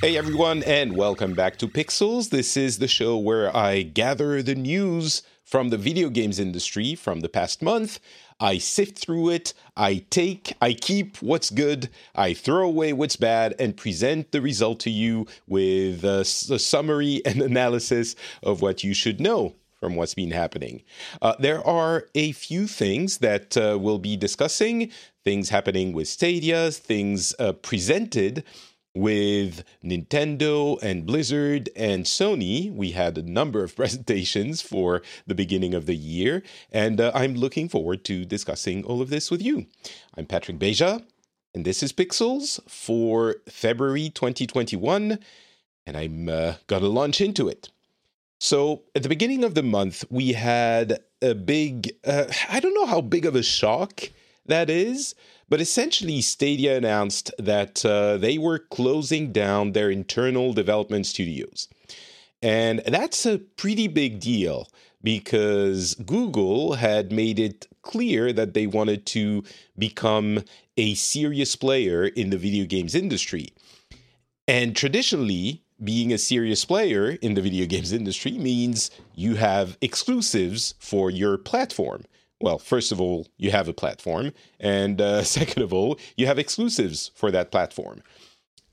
Hey everyone, and welcome back to Pixels. This is the show where I gather the news from the video games industry from the past month. I sift through it, I take, I keep what's good, I throw away what's bad, and present the result to you with a, a summary and analysis of what you should know from what's been happening. Uh, there are a few things that uh, we'll be discussing things happening with Stadia, things uh, presented with Nintendo and Blizzard and Sony. We had a number of presentations for the beginning of the year, and uh, I'm looking forward to discussing all of this with you. I'm Patrick Beja, and this is Pixels for February 2021, and I'm uh, gonna launch into it. So, at the beginning of the month, we had a big, uh, I don't know how big of a shock that is, but essentially, Stadia announced that uh, they were closing down their internal development studios. And that's a pretty big deal because Google had made it clear that they wanted to become a serious player in the video games industry. And traditionally, being a serious player in the video games industry means you have exclusives for your platform well, first of all, you have a platform, and uh, second of all, you have exclusives for that platform.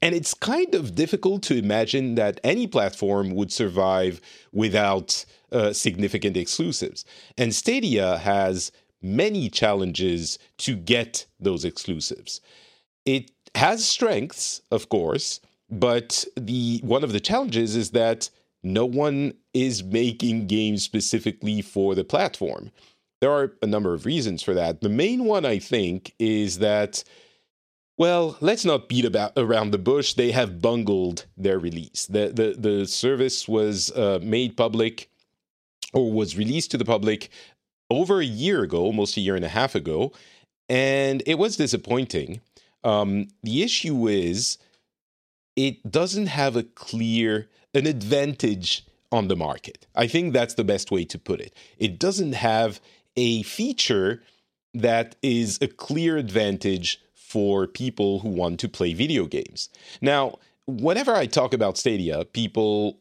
And it's kind of difficult to imagine that any platform would survive without uh, significant exclusives. And Stadia has many challenges to get those exclusives. It has strengths, of course, but the one of the challenges is that no one is making games specifically for the platform. There are a number of reasons for that. The main one, I think, is that, well, let's not beat about around the bush. They have bungled their release. The the the service was uh, made public or was released to the public over a year ago, almost a year and a half ago, and it was disappointing. Um, the issue is it doesn't have a clear an advantage on the market. I think that's the best way to put it. It doesn't have a feature that is a clear advantage for people who want to play video games. Now, whenever I talk about Stadia, people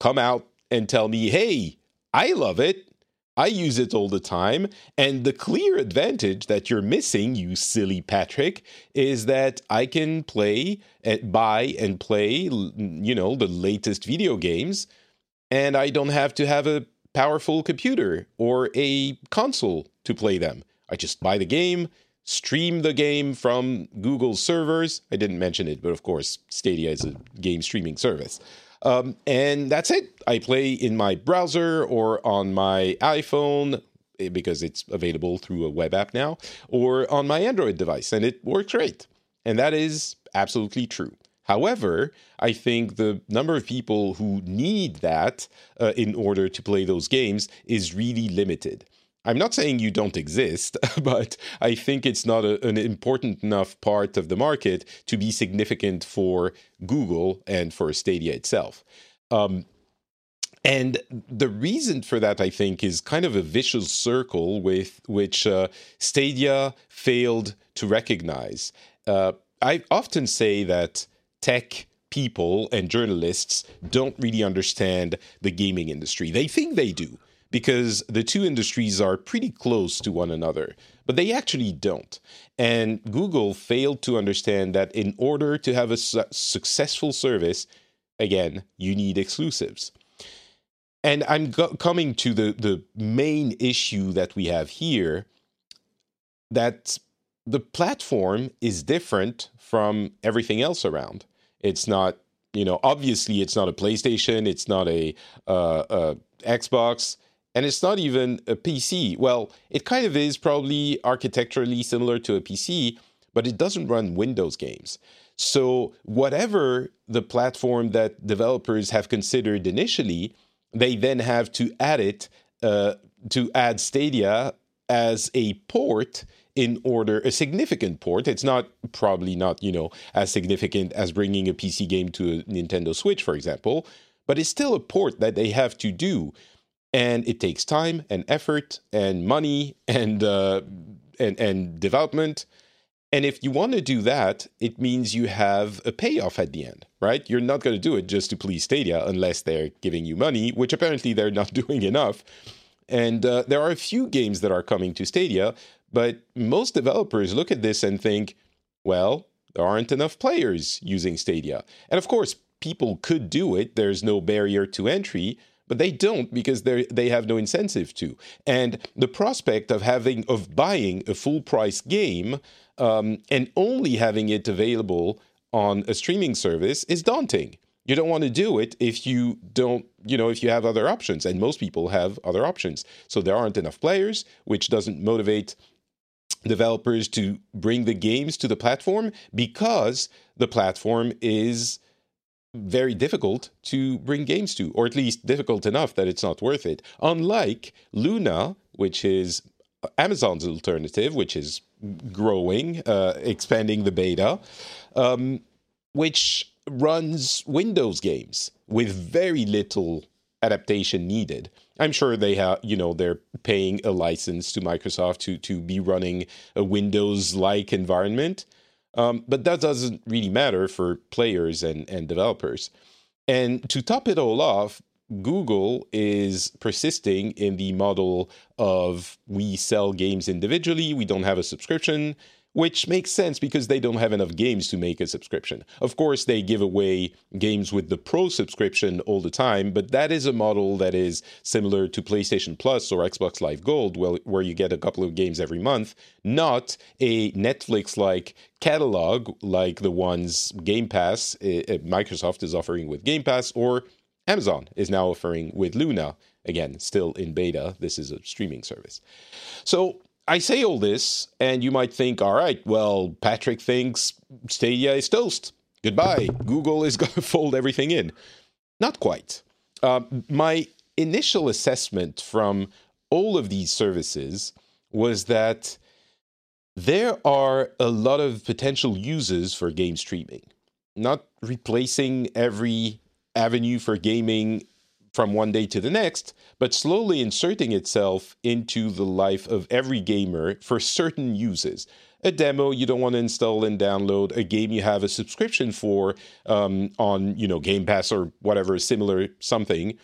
come out and tell me, hey, I love it. I use it all the time. And the clear advantage that you're missing, you silly Patrick, is that I can play, and buy and play, you know, the latest video games. And I don't have to have a powerful computer or a console to play them. I just buy the game, stream the game from Google's servers. I didn't mention it, but of course, Stadia is a game streaming service. Um, and that's it. I play in my browser or on my iPhone eh, because it's available through a web app now, or on my Android device, and it works great. And that is absolutely true. However, I think the number of people who need that uh, in order to play those games is really limited. I'm not saying you don't exist, but I think it's not a, an important enough part of the market to be significant for Google and for Stadia itself. Um, and the reason for that, I think, is kind of a vicious circle with which uh, Stadia failed to recognize. Uh, I often say that tech people and journalists don't really understand the gaming industry. They think they do because the two industries are pretty close to one another, but they actually don't. And Google failed to understand that in order to have a su- successful service, again, you need exclusives. And I'm go- coming to the, the main issue that we have here that the platform is different from everything else around. It's not You know, obviously, it's not a PlayStation, it's not a, uh, a Xbox, and it's not even a PC. Well, it kind of is probably architecturally similar to a PC, but it doesn't run Windows games. So, whatever the platform that developers have considered initially, they then have to add it uh, to add Stadia as a port in order a significant port. It's not probably not you know as significant as bringing a pc game to a nintendo switch for example but it's still a port that they have to do. And it takes time and effort and money and uh, and and development. And if you want to do that it means you have a payoff at the end right? You're not going to do it just to please stadia unless they're giving you money which apparently they're not doing enough. And uh, there are a few games that are coming to Stadia, but most developers look at this and think, well, there aren't enough players using Stadia. And of course, people could do it, there's no barrier to entry. But they don't because they they have no incentive to, and the prospect of having of buying a full price game um, and only having it available on a streaming service is daunting you don't want to do it if you don't you know if you have other options and most people have other options so there aren't enough players which doesn't motivate developers to bring the games to the platform because the platform is very difficult to bring games to or at least difficult enough that it's not worth it unlike luna which is amazon's alternative which is growing uh, expanding the beta um, which runs Windows games with very little adaptation needed. I'm sure they have, you know, they're paying a license to Microsoft to to be running a Windows-like environment, um, but that doesn't really matter for players and and developers. And to top it all off, Google is persisting in the model of we sell games individually, we don't have a subscription, which makes sense because they don't have enough games to make a subscription. Of course, they give away games with the Pro subscription all the time, but that is a model that is similar to PlayStation Plus or Xbox Live Gold, where you get a couple of games every month, not a Netflix like catalog like the ones Game Pass, eh, eh, Microsoft is offering with Game Pass, or Amazon is now offering with Luna. Again, still in beta. This is a streaming service. So I say all this, and you might think, all right, well, Patrick thinks Stadia is toast. Goodbye. Google is going to fold everything in. Not quite. Uh, my initial assessment from all of these services was that there are a lot of potential uses for game streaming. Not replacing every avenue for gaming from one day to the next, but slowly inserting itself into the life of every gamer for certain uses. A demo you don't want to install and download, a game you have a subscription for um, on, you know, Game Pass or whatever similar something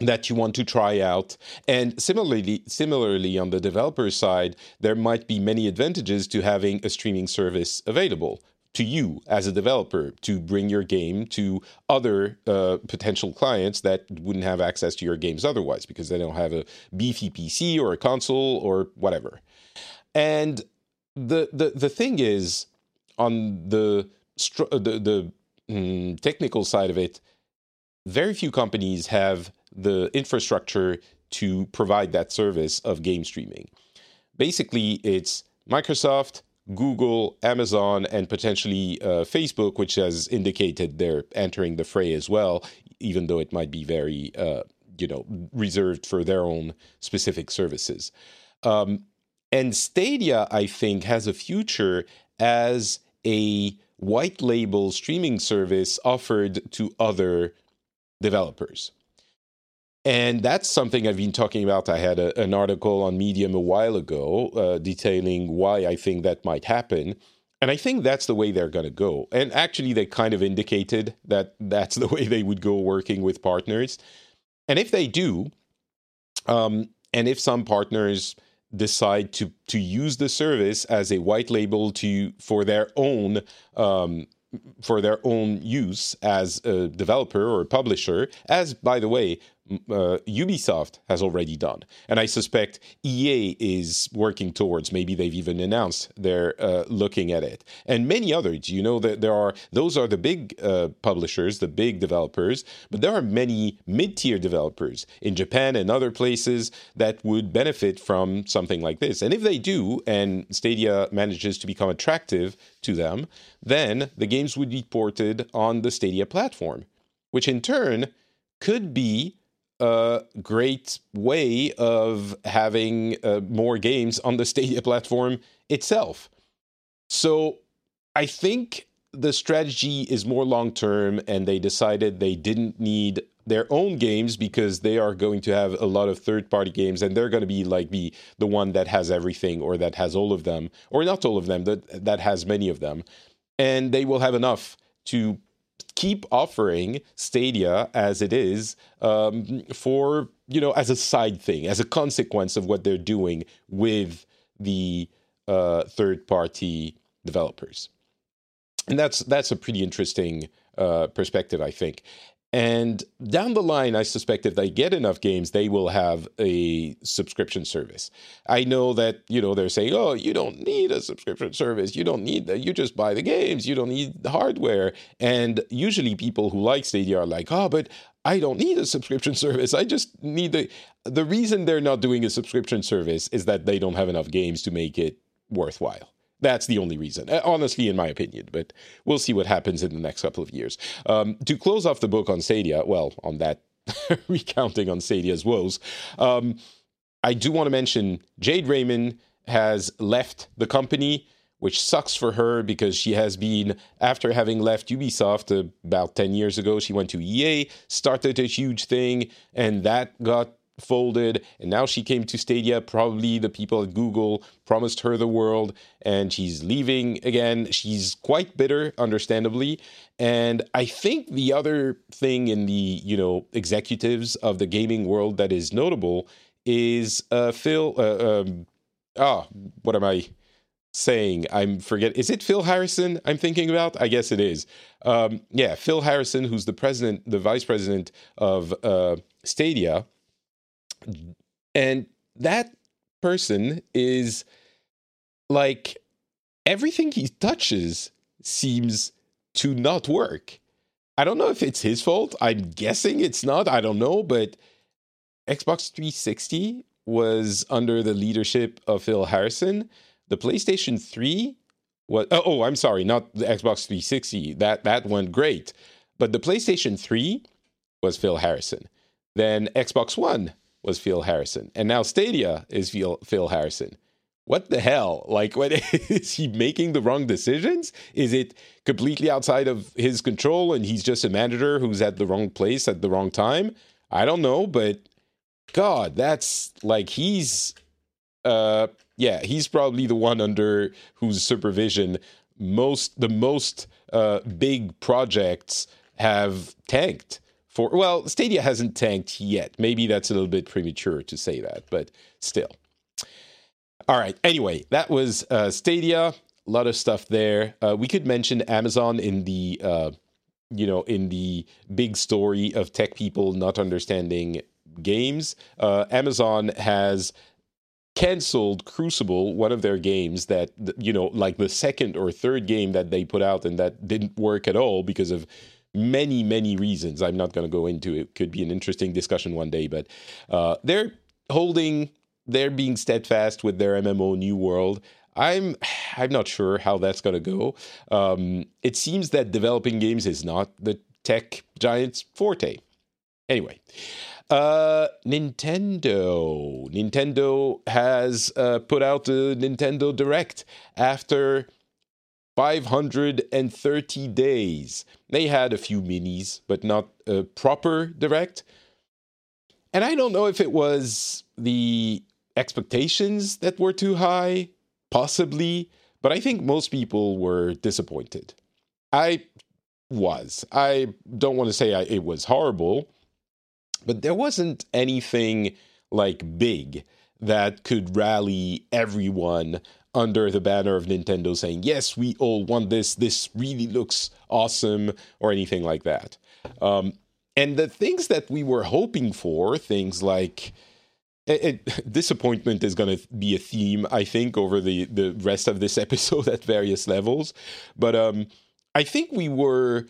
that you want to try out. And similarly, similarly on the developer side, there might be many advantages to having a streaming service available to you as a developer to bring your game to other uh, potential clients that wouldn't have access to your games otherwise because they don't have a beefy PC or a console or whatever. And the the the thing is on the the the mm, technical side of it, very few companies have the infrastructure to provide that service of game streaming. Basically, it's Microsoft, Google, Amazon, and potentially uh, Facebook, which has indicated they're entering the fray as well, even though it might be very, uh, you know, reserved for their own specific services. Um, and Stadia, I think, has a future as a white label streaming service offered to other developers. And that's something I've been talking about. I had a, an article on Medium a while ago uh, detailing why I think that might happen. And I think that's the way they're going to go. And actually, they kind of indicated that that's the way they would go working with partners. And if they do, um, and if some partners decide to to use the service as a white label to for their own um, for their own use as a developer or a publisher, as by the way, uh, Ubisoft has already done, and I suspect EA is working towards. Maybe they've even announced they're uh, looking at it, and many others. You know that there are those are the big uh, publishers, the big developers, but there are many mid-tier developers in Japan and other places that would benefit from something like this. And if they do, and Stadia manages to become attractive to them, then the games would be ported on the Stadia platform, which in turn could be a great way of having uh, more games on the Stadia platform itself. So I think the strategy is more long term, and they decided they didn't need their own games because they are going to have a lot of third party games and they're going to be like the the one that has everything or that has all of them or not all of them that that has many of them and they will have enough to keep offering Stadia as it is um, for you know as a side thing, as a consequence of what they're doing with the uh, third party developers, and that's that's a pretty interesting uh, perspective, I think. And down the line, I suspect if they get enough games, they will have a subscription service. I know that, you know, they're saying, oh, you don't need a subscription service. You don't need that. You just buy the games. You don't need the hardware. And usually people who like Stadia are like, oh, but I don't need a subscription service. I just need the. The reason they're not doing a subscription service is that they don't have enough games to make it worthwhile. That's the only reason, uh, honestly, in my opinion. But we'll see what happens in the next couple of years. Um, to close off the book on Stadia, well, on that recounting on Stadia's woes, um, I do want to mention Jade Raymond has left the company, which sucks for her because she has been, after having left Ubisoft about 10 years ago, she went to EA, started a huge thing, and that got folded and now she came to Stadia. Probably the people at Google promised her the world and she's leaving again. She's quite bitter, understandably. And I think the other thing in the, you know, executives of the gaming world that is notable is uh, Phil. Uh, um, oh, what am I saying? I'm forget. Is it Phil Harrison? I'm thinking about. I guess it is. Um, yeah, Phil Harrison, who's the president, the vice president of uh, Stadia and that person is like everything he touches seems to not work. I don't know if it's his fault. I'm guessing it's not. I don't know, but Xbox 360 was under the leadership of Phil Harrison. The PlayStation 3 was oh, oh I'm sorry, not the Xbox 360. That that went great. But the PlayStation 3 was Phil Harrison. Then Xbox One was Phil Harrison, and now Stadia is Phil, Phil Harrison. What the hell? Like, what is he making the wrong decisions? Is it completely outside of his control, and he's just a manager who's at the wrong place at the wrong time? I don't know, but God, that's like he's, uh, yeah, he's probably the one under whose supervision most the most uh, big projects have tanked for well, Stadia hasn't tanked yet. Maybe that's a little bit premature to say that, but still. All right. Anyway, that was uh, Stadia. A lot of stuff there. Uh, we could mention Amazon in the uh, you know in the big story of tech people not understanding games. Uh, Amazon has canceled Crucible, one of their games that you know, like the second or third game that they put out and that didn't work at all because of many, many reasons. I'm not going to go into it. Could be an interesting discussion one day, but uh, they're holding, they're being steadfast with their MMO New World. I'm I'm not sure how that's going to go. Um, it seems that developing games is not the tech giants' forte. Anyway, uh, Nintendo. Nintendo has uh, put out a Nintendo Direct after 530 days. They had a few minis, but not a proper direct. And I don't know if it was the expectations that were too high, possibly, but I think most people were disappointed. I was. I don't want to say I, it was horrible, but there wasn't anything like big that could rally everyone under the banner of Nintendo saying, yes, we all want this, this really looks awesome, or anything like that. Um, and the things that we were hoping for, things like it, it, disappointment is going to be a theme, I think, over the the rest of this episode at various levels. But um, I think we were,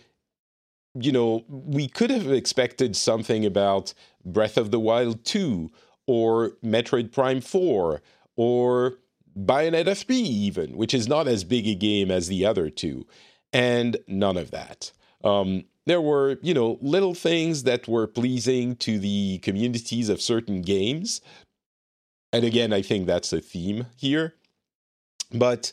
you know, we could have expected something about Breath of the Wild two or Metroid Prime four or Bayonetta 3, even, which is not as big a game as the other two. And none of that. Um, there were, you know, little things that were pleasing to the communities of certain games. And again, I think that's a theme here. But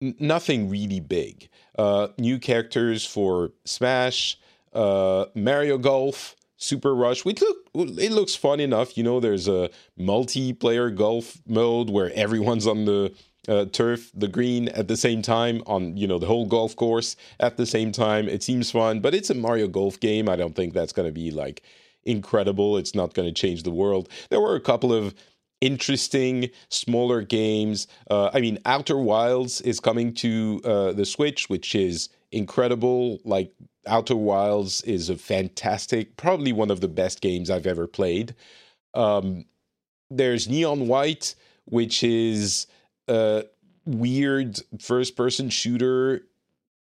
nothing really big. Uh, new characters for Smash, uh, Mario Golf, Super Rush, which look it looks fun enough. You know, there's a multiplayer golf mode where everyone's on the uh, turf, the green at the same time on you know the whole golf course at the same time. It seems fun, but it's a Mario Golf game. I don't think that's going to be like incredible. It's not going to change the world. There were a couple of interesting smaller games. Uh, I mean, Outer Wilds is coming to uh, the Switch, which is incredible. Like Outer Wilds is a fantastic, probably one of the best games I've ever played. Um, there's Neon White, which is a weird first person shooter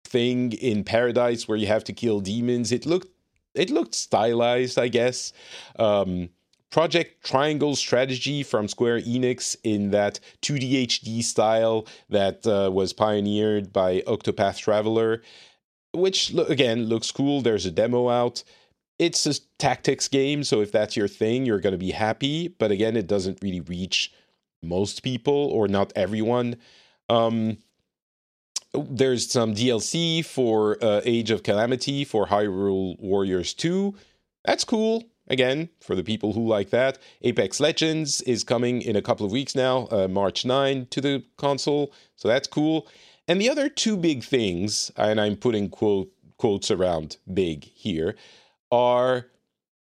thing in paradise where you have to kill demons. It looked it looked stylized, I guess. Um, Project Triangle Strategy from Square Enix in that 2D HD style that uh, was pioneered by Octopath Traveler which again looks cool. There's a demo out. It's a tactics game, so if that's your thing, you're going to be happy. But again, it doesn't really reach most people or not everyone. Um, there's some DLC for uh, Age of Calamity for Hyrule Warriors 2. That's cool. Again, for the people who like that. Apex Legends is coming in a couple of weeks now, uh, March 9 to the console. So that's cool. And the other two big things, and I'm putting quote quotes around big here, are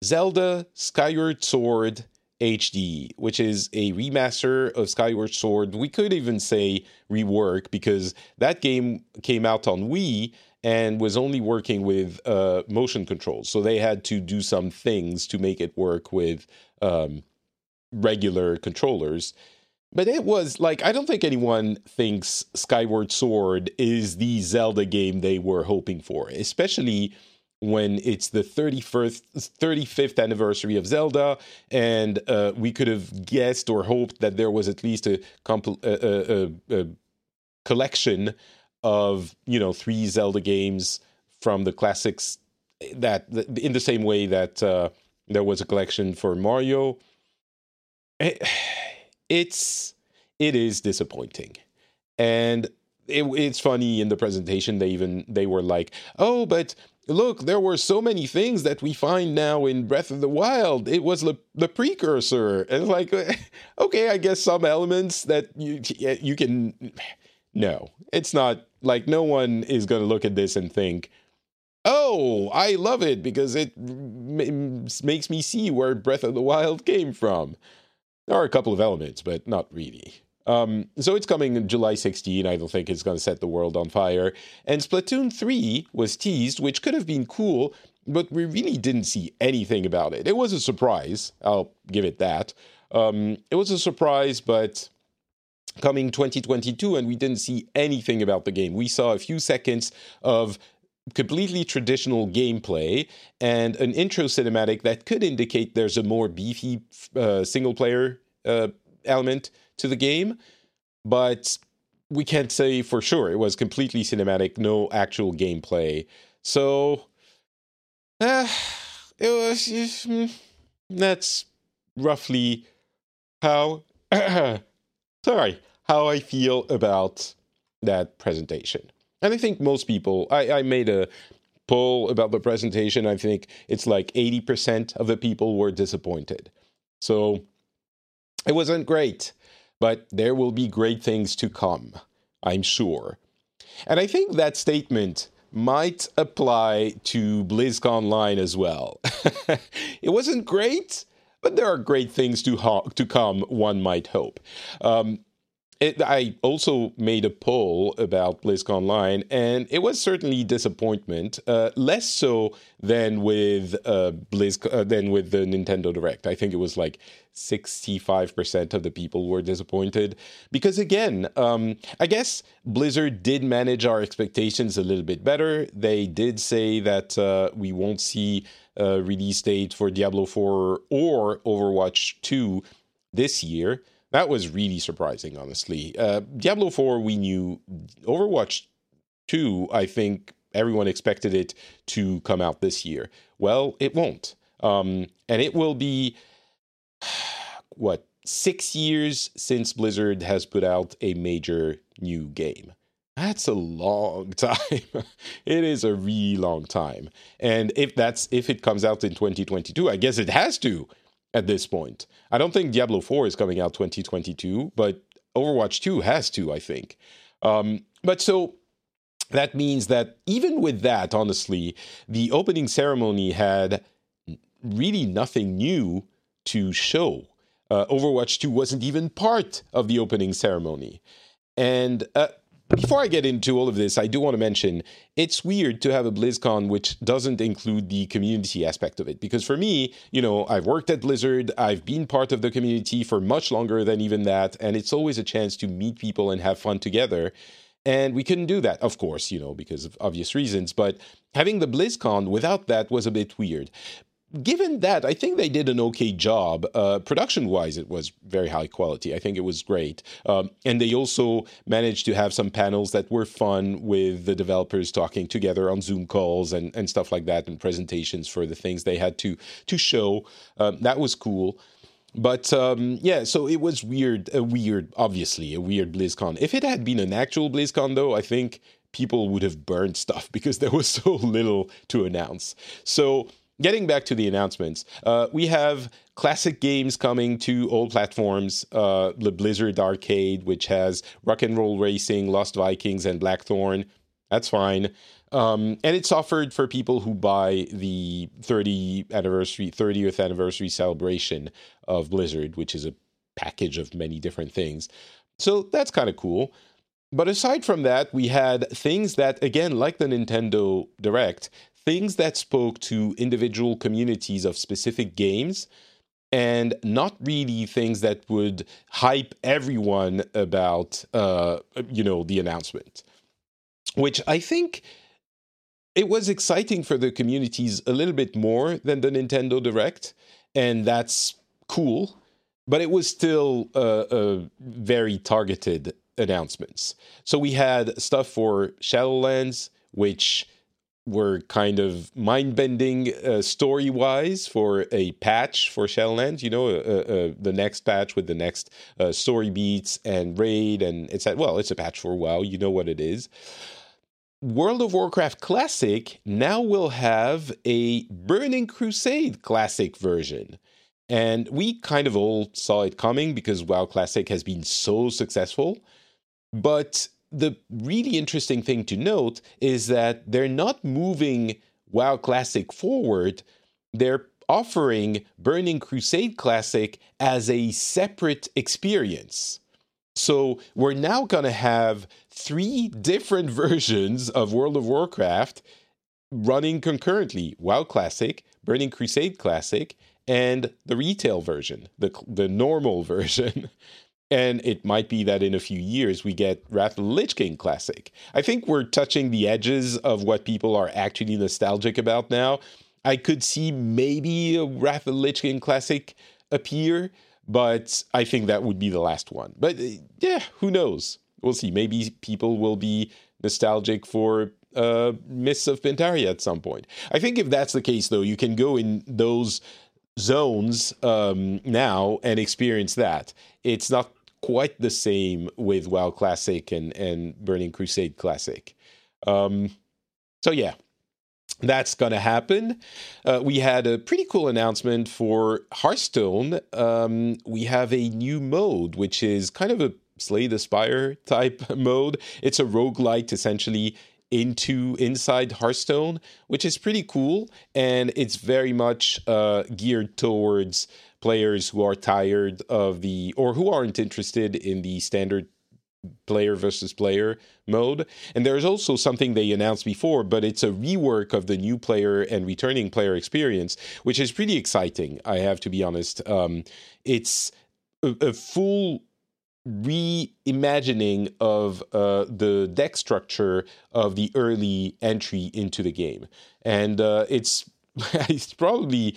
Zelda Skyward Sword HD, which is a remaster of Skyward Sword. We could even say rework because that game came out on Wii and was only working with uh, motion controls. So they had to do some things to make it work with um, regular controllers. But it was like I don't think anyone thinks Skyward Sword is the Zelda game they were hoping for, especially when it's the 31st 35th anniversary of Zelda and uh, we could have guessed or hoped that there was at least a, compl- a, a, a collection of you know three Zelda games from the classics that in the same way that uh, there was a collection for Mario. It, eh, it's it is disappointing, and it, it's funny in the presentation they even they were like, oh, but look, there were so many things that we find now in Breath of the Wild. It was the, the precursor. And like, okay, I guess some elements that you you can. No, it's not like no one is going to look at this and think, oh, I love it because it m- makes me see where Breath of the Wild came from. There are a couple of elements, but not really. Um, so it's coming July 16. I don't think it's going to set the world on fire. And Splatoon 3 was teased, which could have been cool, but we really didn't see anything about it. It was a surprise. I'll give it that. Um, it was a surprise, but coming 2022, and we didn't see anything about the game. We saw a few seconds of completely traditional gameplay and an intro cinematic that could indicate there's a more beefy uh, single player uh, element to the game, but we can't say for sure. It was completely cinematic, no actual gameplay. So, uh, it was. Mm, that's roughly how. sorry, how I feel about that presentation. And I think most people, I, I made a poll about the presentation. I think it's like 80% of the people were disappointed. So it wasn't great, but there will be great things to come, I'm sure. And I think that statement might apply to BlizzConline as well. it wasn't great, but there are great things to, ho- to come, one might hope. Um, it, I also made a poll about BlizzConline, and it was certainly disappointment. Uh, less so than with uh, Blizz uh, than with the Nintendo Direct. I think it was like sixty-five percent of the people were disappointed because, again, um, I guess Blizzard did manage our expectations a little bit better. They did say that uh, we won't see a release date for Diablo Four or Overwatch Two this year. That was really surprising, honestly. Uh, Diablo 4, we knew. Overwatch 2, I think everyone expected it to come out this year. Well, it won't. Um, and it will be, what, six years since Blizzard has put out a major new game. That's a long time. it is a really long time. And if that's if it comes out in 2022, I guess it has to at this point. I don't think Diablo 4 is coming out 2022, but Overwatch 2 has to, I think. Um, but so that means that even with that, honestly, the opening ceremony had really nothing new to show. Uh, Overwatch 2 wasn't even part of the opening ceremony. And uh, before I get into all of this, I do want to mention it's weird to have a BlizzCon which doesn't include the community aspect of it. Because for me, you know, I've worked at Blizzard, I've been part of the community for much longer than even that, and it's always a chance to meet people and have fun together. And we couldn't do that, of course, you know, because of obvious reasons. But having the BlizzCon without that was a bit weird given that, I think they did an okay job. Uh, production wise, it was very high quality. I think it was great. Um, and they also managed to have some panels that were fun with the developers talking together on Zoom calls and, and stuff like that and presentations for the things they had to, to show. Um, that was cool. But um, yeah, so it was weird, a weird, obviously, a weird BlizzCon. If it had been an actual BlizzCon, though, I think people would have burned stuff because there was so little to announce. So getting back to the announcements, uh, we have classic games coming to all platforms. Uh, the Blizzard Arcade, which has Rock and Roll Racing, Lost Vikings, and Blackthorne. That's fine. Um, and it's offered for people who buy the 30 anniversary, 30th anniversary celebration of Blizzard, which is a package of many different things. So that's kind of cool. But aside from that, we had things that, again, like the Nintendo Direct, things that spoke to individual communities of specific games and not really things that would hype everyone about uh, you know the announcement which i think it was exciting for the communities a little bit more than the nintendo direct and that's cool but it was still a very targeted announcements. So we had stuff for shadowlands which were kind of mind bending uh, story wise for a patch for Shadowlands. You know, uh, uh, the next patch with the next uh, story beats and raid, and it's at, well, it's a patch for WoW. You know what it is. World of Warcraft Classic now will have a Burning Crusade Classic version. And we kind of all saw it coming because WoW Classic has been so successful. But the really interesting thing to note is that they're not moving WoW Classic forward. They're offering Burning Crusade Classic as a separate experience. So we're now going to have three different versions of World of Warcraft running concurrently WoW Classic, Burning Crusade Classic, and the retail version, the, the normal version. And it might be that in a few years we get Wrath of the Lich King Classic. I think we're touching the edges of what people are actually nostalgic about now. I could see maybe a Wrath of the Lich King Classic appear, but I think that would be the last one. But uh, yeah, who knows? We'll see. Maybe people will be nostalgic for uh, Mists of Pandaria at some point. I think if that's the case, though, you can go in those zones um, now and experience that. It's not quite the same with WoW Classic and, and Burning Crusade Classic. Um, so, yeah, that's going to happen. Uh, we had a pretty cool announcement for Hearthstone. Um, we have a new mode, which is kind of a Slay the Spire type mode. It's a roguelite essentially into inside Hearthstone, which is pretty cool. And it's very much uh, geared towards players who are tired of the or who aren't interested in the standard player versus player mode. And there's also something they announced before, but it's a rework of the new player and returning player experience, which is pretty exciting, I have to be honest. Um, it's a, a full reimagining of uh, the deck structure of the early entry into the game. And uh, it's it's probably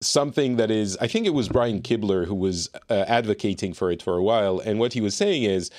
something that is i think it was brian kibler who was uh, advocating for it for a while and what he was saying is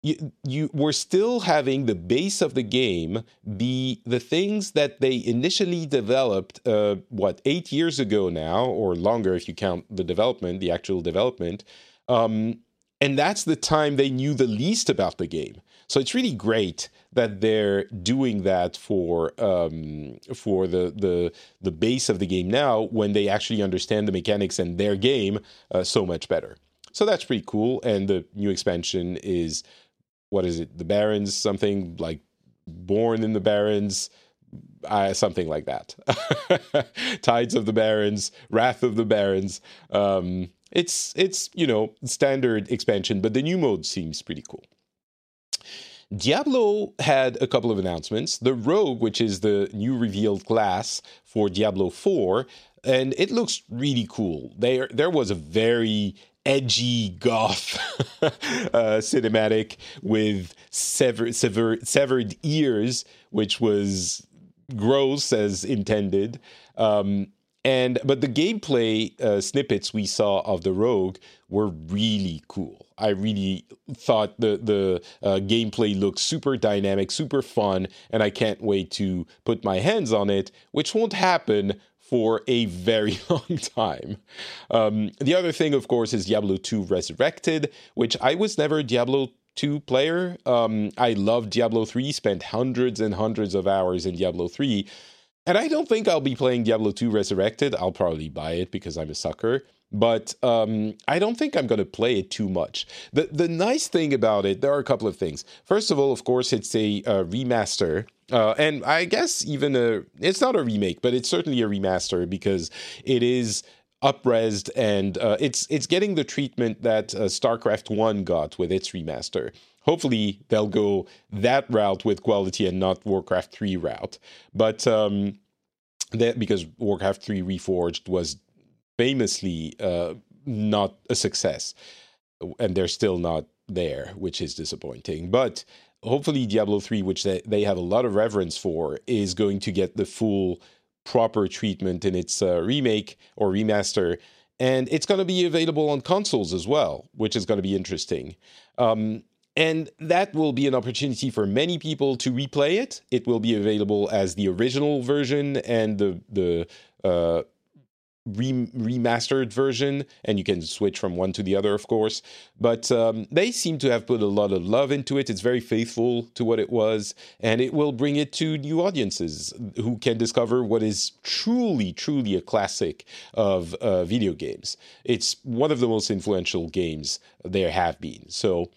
you, you we're still having the base of the game be the things that they initially developed uh, what eight years ago now or longer if you count the development the actual development um, and that's the time they knew the least about the game. So it's really great that they're doing that for um, for the the the base of the game now when they actually understand the mechanics and their game uh, so much better. So that's pretty cool. And the new expansion is what is it? The Barrens, something like Born in the Barrens. Uh, something like that. Tides of the Barrens, Wrath of the Barrens. Um, it's it's you know standard expansion, but the new mode seems pretty cool. Diablo had a couple of announcements. The Rogue, which is the new revealed class for Diablo 4, and it looks really cool. There, there was a very edgy goth uh, cinematic with sever, sever, severed ears, which was gross as intended. Um, and but the gameplay uh, snippets we saw of the Rogue were really cool. I really thought the the uh, gameplay looked super dynamic, super fun, and I can't wait to put my hands on it, which won't happen for a very long time. Um, the other thing, of course, is Diablo 2 Resurrected, which I was never a Diablo 2 player. Um, I loved Diablo 3, spent hundreds and hundreds of hours in Diablo 3. And I don't think I'll be playing Diablo 2 Resurrected. I'll probably buy it because I'm a sucker. But um, I don't think I'm going to play it too much. The the nice thing about it, there are a couple of things. First of all, of course, it's a, a remaster, uh, and I guess even a it's not a remake, but it's certainly a remaster because it is upresed and uh, it's it's getting the treatment that uh, StarCraft One got with its remaster hopefully they'll go that route with quality and not Warcraft 3 route. But um, that because Warcraft 3 Reforged was famously uh, not a success, and they're still not there, which is disappointing. But hopefully, Diablo 3, which they, they have a lot of reverence for, is going to get the full proper treatment in its uh, remake or remaster. And it's going to be available on consoles as well, which is going to be interesting. Um, and that will be an opportunity for many people to replay it. It will be available as the original version and the the uh, remastered version, and you can switch from one to the other, of course. But um, they seem to have put a lot of love into it. It's very faithful to what it was, and it will bring it to new audiences who can discover what is truly, truly a classic of uh, video games. It's one of the most influential games there have been. So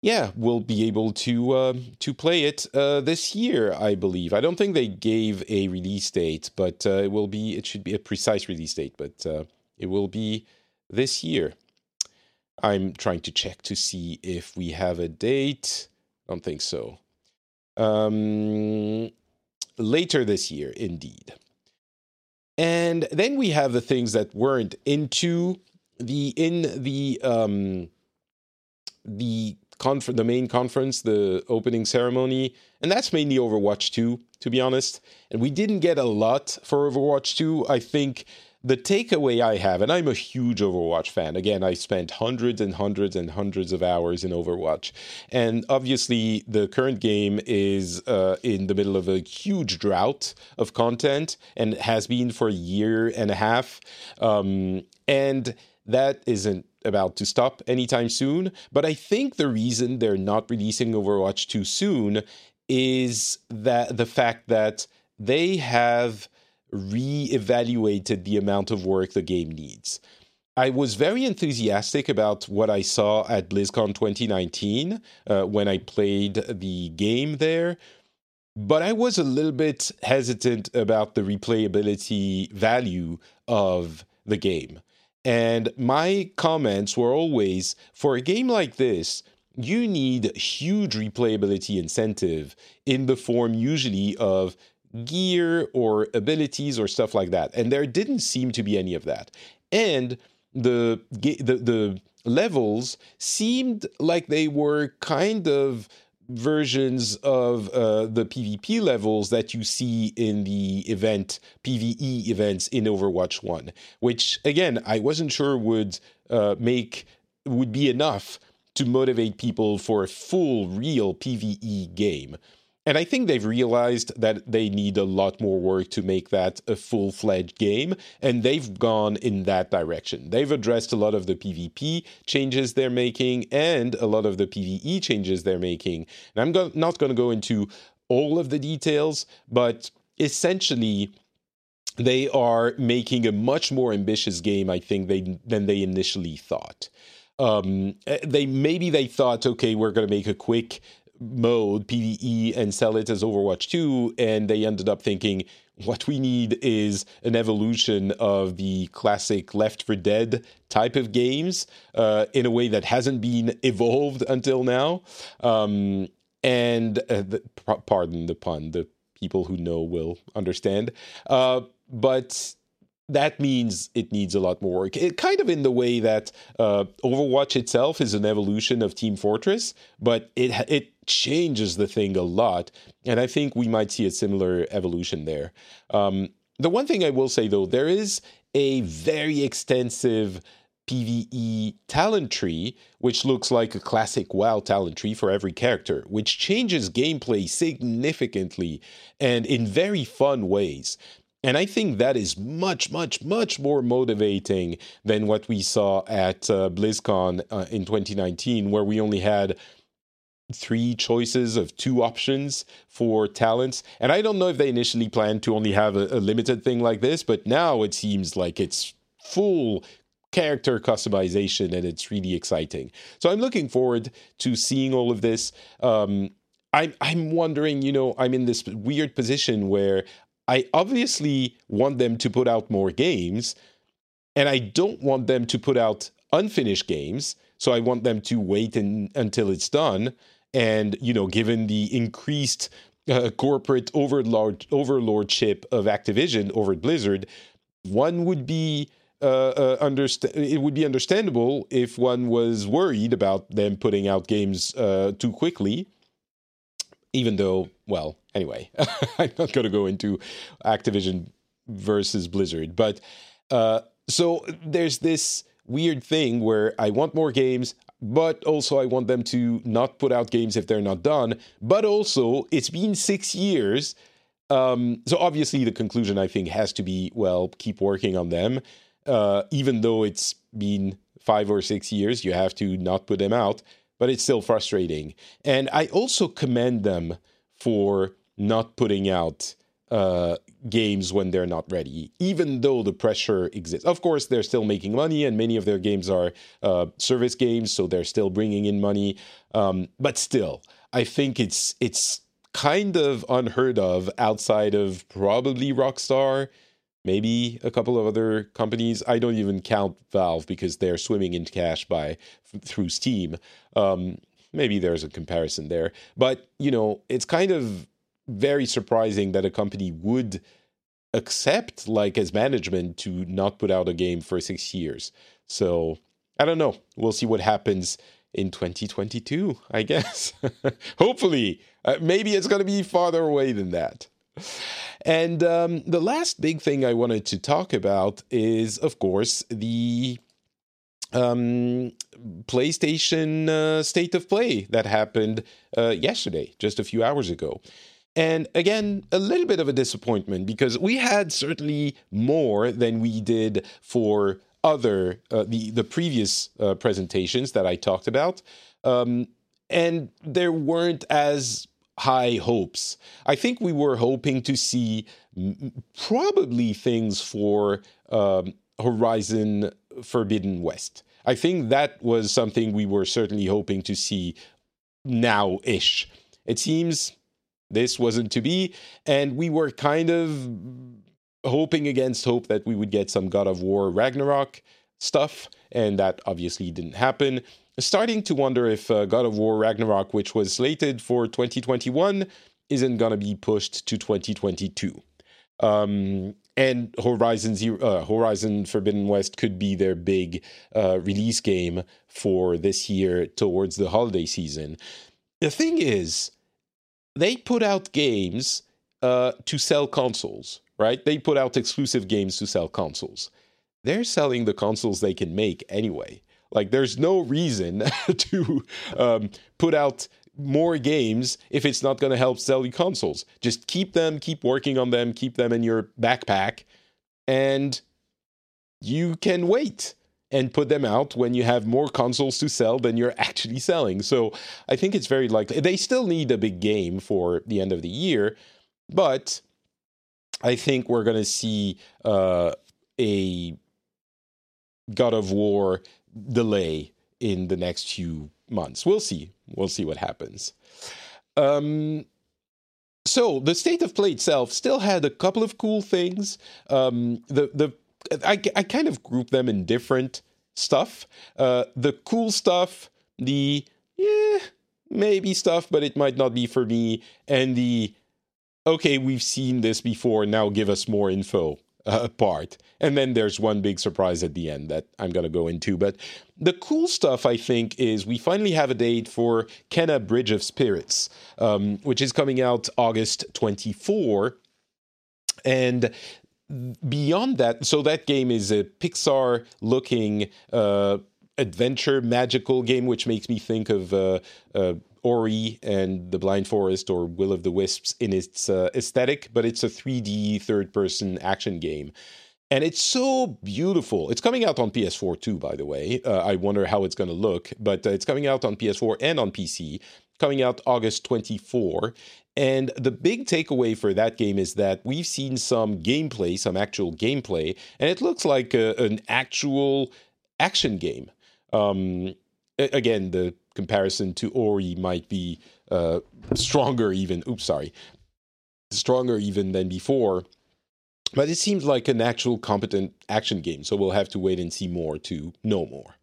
yeah, we'll be able to uh, to play it uh, this year, I believe. I don't think they gave a release date, but uh, it will be. It should be a precise release date, but uh, it will be this year. I'm trying to check to see if we have a date. I don't think so. Um, later this year, indeed. And then we have the things that weren't into the in the um, the conf- the main conference, the opening ceremony, and that's mainly Overwatch 2, to be honest. And we didn't get a lot for Overwatch 2. I think the takeaway I have, and I'm a huge Overwatch fan. Again, I spent hundreds and hundreds and hundreds of hours in Overwatch. And obviously, the current game is uh, in the middle of a huge drought of content and has been for a year and a half. Um, and that isn't about to stop anytime soon. But I think the reason they're not releasing Overwatch too soon is that the fact that they have re-evaluated the amount of work the game needs. I was very enthusiastic about what I saw at BlizzCon 2019 uh, when I played the game there, but I was a little bit hesitant about the replayability value of the game. And my comments were always for a game like this, you need huge replayability incentive in the form usually of gear or abilities or stuff like that. And there didn't seem to be any of that. And the the the levels seemed like they were kind of versions of uh, the PvP levels that you see in the event PvE events in Overwatch 1, which again, I wasn't sure would uh, make would be enough to motivate people for a full real PvE game. And I think they've realized that they need a lot more work to make that a full fledged game. And they've gone in that direction. They've addressed a lot of the PvP changes they're making and a lot of the PvE changes they're making. And I'm go- not going to go into all of the details, but essentially, they are making a much more ambitious game, I think, they, than they initially thought. Um, they maybe they thought, okay, we're going to make a quick mode, PvE, and sell it as Overwatch 2. And they ended up thinking, what we need is an evolution of the classic Left 4 Dead type of games uh, in a way that hasn't been evolved until now. Um, and uh, the, pardon the pun, the people who know will understand. Uh, but that means it needs a lot more work. It, kind of in the way that uh, Overwatch itself is an evolution of Team Fortress, but it it changes the thing a lot, and I think we might see a similar evolution there. Um, the one thing I will say though, there is a very extensive PVE talent tree, which looks like a classic WoW talent tree for every character, which changes gameplay significantly and in very fun ways. And I think that is much, much, much more motivating than what we saw at uh, BlizzCon uh, in 2019, where we only had three choices of two options for talents. And I don't know if they initially planned to only have a, a limited thing like this, but now it seems like it's full character customization and it's really exciting. So I'm looking forward to seeing all of this. Um, I'm I'm wondering, you know, I'm in this weird position where I obviously want them to put out more games, and I don't want them to put out unfinished games. So I want them to wait in, until it's done. And you know, given the increased uh, corporate overlord overlordship of Activision over Blizzard, one would be uh, uh, understand it would be understandable if one was worried about them putting out games uh, too quickly even though, well, anyway, I'm not going to go into Activision versus Blizzard, but uh, so there's this weird thing where I want more games, but also I want them to not put out games if they're not done. But also, it's been six years. Um, so obviously, the conclusion I think has to be well, keep working on them. Uh, even though it's been five or six years, you have to not put them out but it's still frustrating. And I also commend them for not putting out uh, games when they're not ready, even though the pressure exists. Of course, they're still making money, and many of their games are uh, service games, so they're still bringing in money. Um, but still, I think it's it's kind of unheard of outside of probably Rockstar maybe a couple of other companies. I don't even count Valve because they're swimming in cash by through Steam. Um, maybe there's a comparison there, but you know, it's kind of very surprising that a company would accept, like as management, to not put out a game for six years. So I don't know. We'll see what happens in 2022, I guess. Hopefully, uh, maybe it's going to be farther away than that. And um, the last big thing I wanted to talk about is, of course, the um, PlayStation uh, State of Play that happened uh, yesterday, just a few hours ago. And again, a little bit of a disappointment because we had certainly more than we did for other uh, the the previous uh, presentations that I talked about, um, and there weren't as high hopes. I think we were hoping to see probably things for um, Horizon Forbidden West. I think that was something we were certainly hoping to see now ish. It seems this wasn't to be, and we were kind of hoping against hope that we would get some God of War Ragnarok stuff, and that obviously didn't happen. starting to wonder if uh, God of War Ragnarok, which was slated for 2021, isn't going to be pushed to 2022. Um, and Horizon Zero, uh, Horizon Forbidden West could be their big uh, release game for this year towards the holiday season. The thing is, they put out games uh, to sell consoles, right? They put out exclusive games to sell consoles. They're selling the consoles they can make anyway. Like, there's no reason to um, put out more games if it's not going to help sell you consoles. Just keep them, keep working on them, keep them in your backpack, and you can wait and put them out when you have more consoles to sell than you're actually selling. So I think it's very likely they still need a big game for the end of the year, but I think we're going to see uh, a God of War delay in the next few months. We'll see. We'll see what happens. Um, so the state of play itself still had a couple of cool things. Um, the the I, I kind of group them in different stuff. Uh, the cool stuff, the yeah maybe stuff, but it might not be for me, and the okay we've seen this before. Now give us more info uh, part. And then there's one big surprise at the end that I'm going to go into. But the cool stuff, I think, is we finally have a date for Kena Bridge of Spirits, um, which is coming out August 24. And beyond that, so that game is a Pixar looking uh, adventure magical game, which makes me think of uh, uh, Ori and the Blind Forest or Will of the Wisps in its uh, aesthetic, but it's a 3D third person action game. And it's so beautiful. It's coming out on PS4 too, by the way. Uh, I wonder how it's going to look, but uh, it's coming out on PS4 and on PC, coming out August 24. And the big takeaway for that game is that we've seen some gameplay, some actual gameplay, and it looks like a, an actual action game. Um, again, the comparison to Ori might be uh, stronger, even. Oops, sorry, stronger even than before. But it seems like an actual competent action game, so we'll have to wait and see more to know more.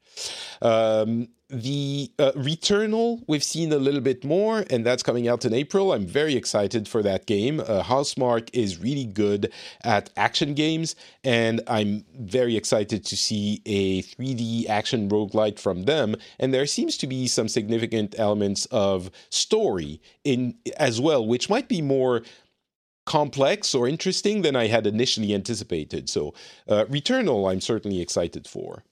Um, the uh, Returnal, we've seen a little bit more, and that's coming out in April. I'm very excited for that game. Uh, Housemarque is really good at action games, and I'm very excited to see a 3D action roguelite from them. And there seems to be some significant elements of story in as well, which might be more complex or interesting than I had initially anticipated. So, uh, Returnal, I'm certainly excited for.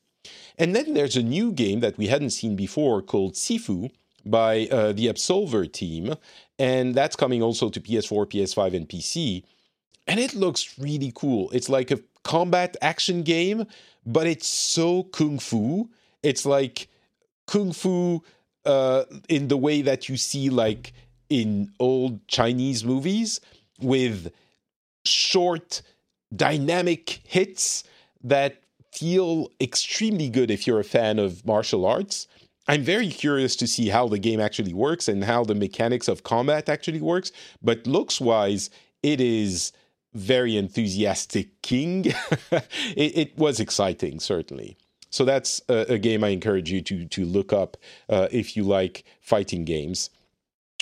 And then there's a new game that we hadn't seen before called Sifu by uh, the Absolver team, and that's coming also to PS4, PS5, and PC. And it looks really cool. It's like a combat action game, but it's so kung fu. It's like kung fu uh, in the way that you see like in old Chinese movies with short, dynamic hits that feel extremely good if you're a fan of martial arts. I'm very curious to see how the game actually works and how the mechanics of combat actually works. But looks wise, it is very enthusiastic king. it, it, was exciting, certainly. So that's a, a, game I encourage you to to look up uh, if you like fighting games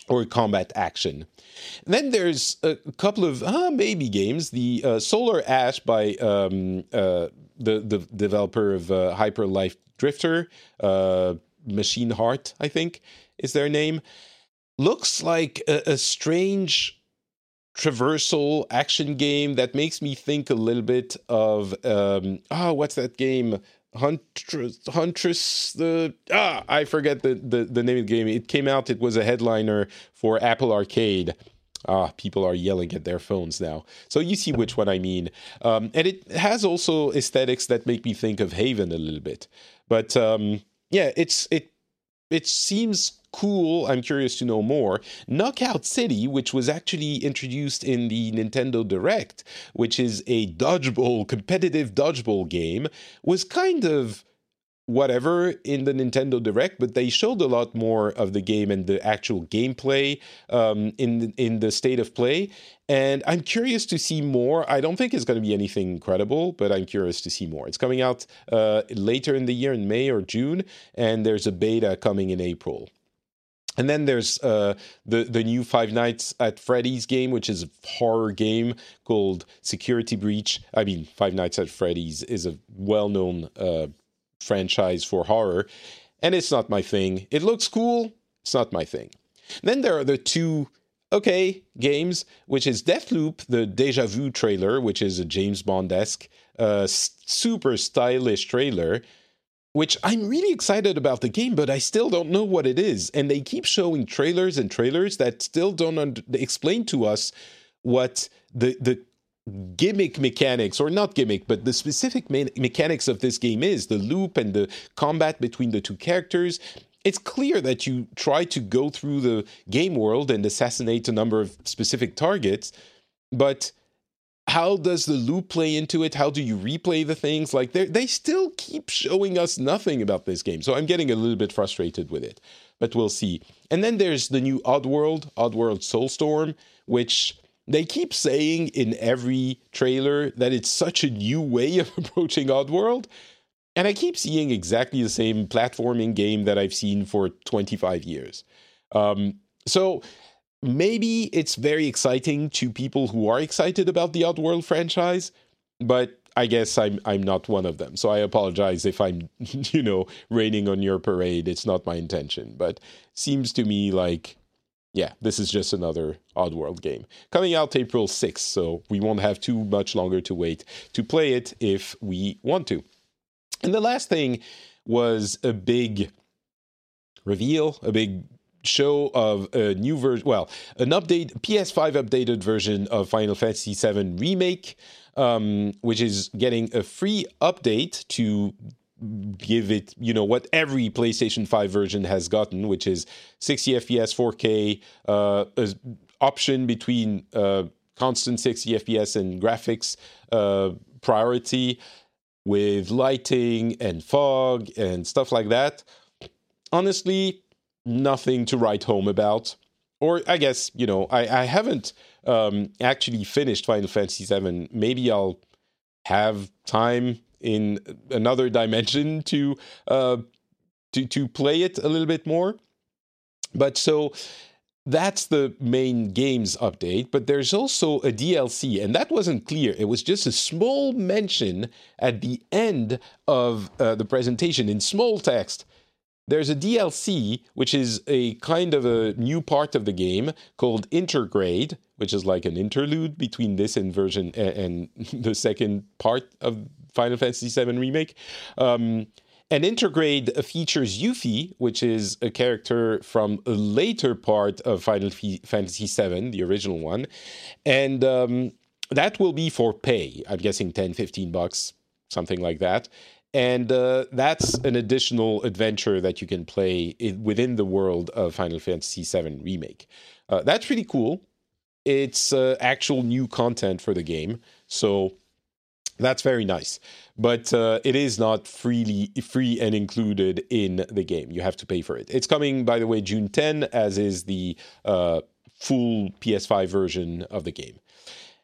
or combat action. Then there's a couple of uh, maybe games. The uh, Solar Ash by um, uh, the the developer of uh, Hyper Light Drifter, uh, Machine Heart, I think is their name. Looks like a, a strange traversal action game that makes me think a little bit of um, oh, what's that game? Huntress, Huntress, the ah, I forget the, the the name of the game. It came out. It was a headliner for Apple Arcade. Ah, people are yelling at their phones now. So you see which one I mean. Um, and it has also aesthetics that make me think of Haven a little bit. But um, yeah, it's it it seems cool. I'm curious to know more. Knockout City, which was actually introduced in the Nintendo Direct, which is a dodgeball, competitive dodgeball game, was kind of whatever in the Nintendo Direct, but they showed a lot more of the game and the actual gameplay um, in the, in the state of play. And I'm curious to see more. I don't think it's going to be anything incredible, but I'm curious to see more. It's coming out uh, later in the year in May or June, and there's a beta coming in April. And then there's uh, the the new Five Nights at Freddy's game, which is a horror game called Security Breach. I mean, Five Nights at Freddy's is a well known uh, franchise for horror, and it's not my thing. It looks cool, it's not my thing. Then there are the two okay games, which is Deathloop, the Deja Vu trailer, which is a James Bond esque, uh, super stylish trailer. Which I'm really excited about the game, but I still don't know what it is. And they keep showing trailers and trailers that still don't un- explain to us what the the gimmick mechanics or not gimmick but the specific me- mechanics of this game is the loop and the combat between the two characters. It's clear that you try to go through the game world and assassinate a number of specific targets but how does the loop play into it? How do you replay the things? Like they still keep showing us nothing about this game so i'm getting a little bit frustrated with it but we'll see. And then there's the new oddworld oddworld soulstorm which they keep saying in every trailer that it's such a new way of approaching Oddworld. And I keep seeing exactly the same platforming game that I've seen for 25 years. Um, so maybe it's very exciting to people who are excited about the Oddworld franchise, but I guess I'm I'm not one of them. So I apologize if I'm you know raining on your parade. It's not my intention, but seems to me like yeah, this is just another Oddworld game. Coming out April 6th, so we won't have too much longer to wait to play it if we want to. And the last thing was a big reveal, a big show of a new version, well, an update, PS5 updated version of Final Fantasy VII Remake, um, which is getting a free update to give it, you know, what every PlayStation 5 version has gotten, which is 60 FPS, 4K, uh, option between uh, constant 60 FPS and graphics uh, priority with lighting and fog and stuff like that. Honestly, nothing to write home about. Or I guess, you know, I, I haven't um, actually finished Final Fantasy VII. Maybe I'll have time in another dimension to uh, to to play it a little bit more. But so that's the main games update, but there's also a DLC, and that wasn't clear. It was just a small mention at the end of uh, the presentation in small text. There's a DLC, which is a kind of a new part of the game called Intergrade, which is like an interlude between this and version and, and the second part of Final Fantasy VII Remake. Um, and Intergrade features Yuffie, which is a character from a later part of Final Fantasy VII, the original one. And um, that will be for pay. I'm guessing 10, 15 bucks, something like that. And uh, that's an additional adventure that you can play in, within the world of Final Fantasy VII Remake. Uh, that's really cool. It's uh, actual new content for the game. So that's very nice, but uh, it is not freely free and included in the game. You have to pay for it. It's coming, by the way, June 10, as is the uh, full PS5 version of the game.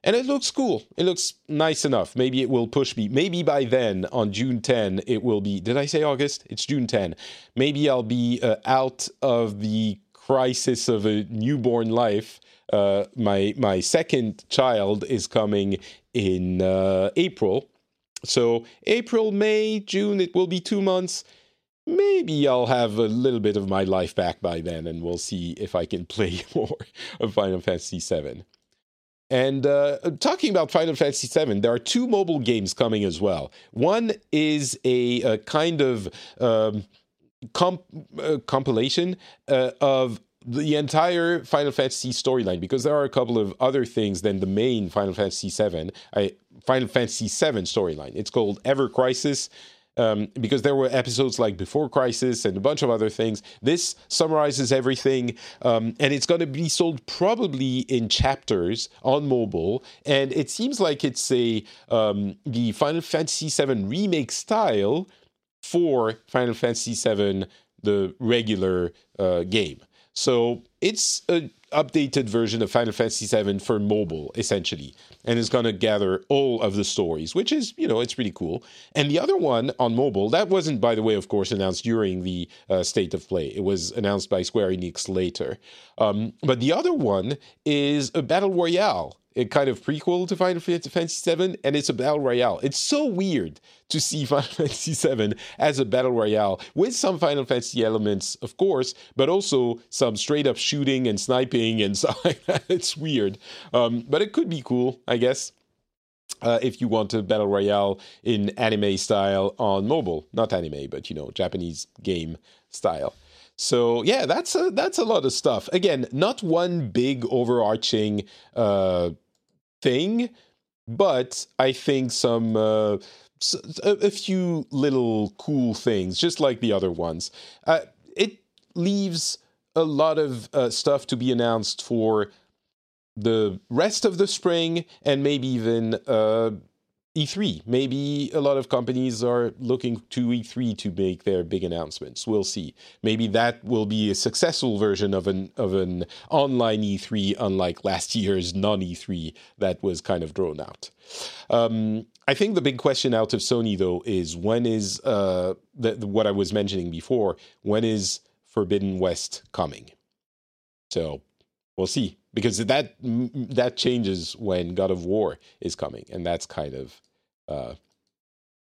And it looks cool. It looks nice enough. Maybe it will push me. Maybe by then, on June 10, it will be. Did I say August? It's June 10. Maybe I'll be uh, out of the crisis of a newborn life uh, my my second child is coming in uh, April. So April, May, June, it will be two months. Maybe I'll have a little bit of my life back by then, and we'll see if I can play more of Final Fantasy VII. And uh, talking about Final Fantasy VII, there are two mobile games coming as well. One is a, a kind of um, comp- uh, compilation uh, of the entire Final Fantasy storyline because there are a couple of other things than the main Final Fantasy VII, I, Final Fantasy VII storyline. It's called Ever Crisis. Um, because there were episodes like Before Crisis and a bunch of other things. This summarizes everything, um, and it's going to be sold probably in chapters on mobile. And it seems like it's a um, the Final Fantasy VII remake style for Final Fantasy VII, the regular uh, game. So it's an updated version of Final Fantasy VII for mobile, essentially, and it's going to gather all of the stories, which is, you know, it's pretty cool. And the other one on mobile, that wasn't, by the way, of course, announced during the uh, state of play. It was announced by Square Enix later. Um, but the other one is a battle royale a kind of prequel to Final Fantasy VII, and it's a battle royale. It's so weird to see Final Fantasy VII as a battle royale with some Final Fantasy elements, of course, but also some straight up shooting and sniping and stuff like that. It's weird, um, but it could be cool, I guess. Uh, if you want a battle royale in anime style on mobile, not anime, but you know, Japanese game style. So yeah, that's a that's a lot of stuff. Again, not one big overarching uh, thing, but I think some uh, a, few little cool things, just like the other ones. Uh, it leaves a lot of uh, stuff to be announced for the rest of the spring and maybe even uh, E3. Maybe a lot of companies are looking to E3 to make their big announcements. We'll see. Maybe that will be a successful version of an of an online E3, unlike last year's non E3 that was kind of drawn out. Um, I think the big question out of Sony though is when is uh, the, what I was mentioning before? When is Forbidden West coming? So we'll see because that that changes when God of War is coming, and that's kind of uh,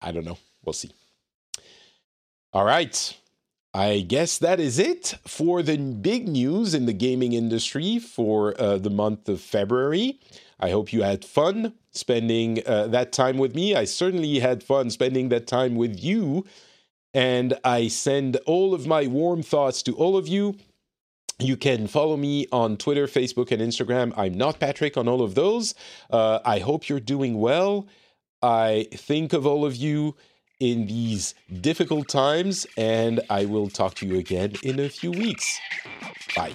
I don't know. We'll see. All right. I guess that is it for the big news in the gaming industry for uh, the month of February. I hope you had fun spending uh, that time with me. I certainly had fun spending that time with you. And I send all of my warm thoughts to all of you. You can follow me on Twitter, Facebook, and Instagram. I'm not Patrick on all of those. Uh, I hope you're doing well. I think of all of you in these difficult times, and I will talk to you again in a few weeks. Bye.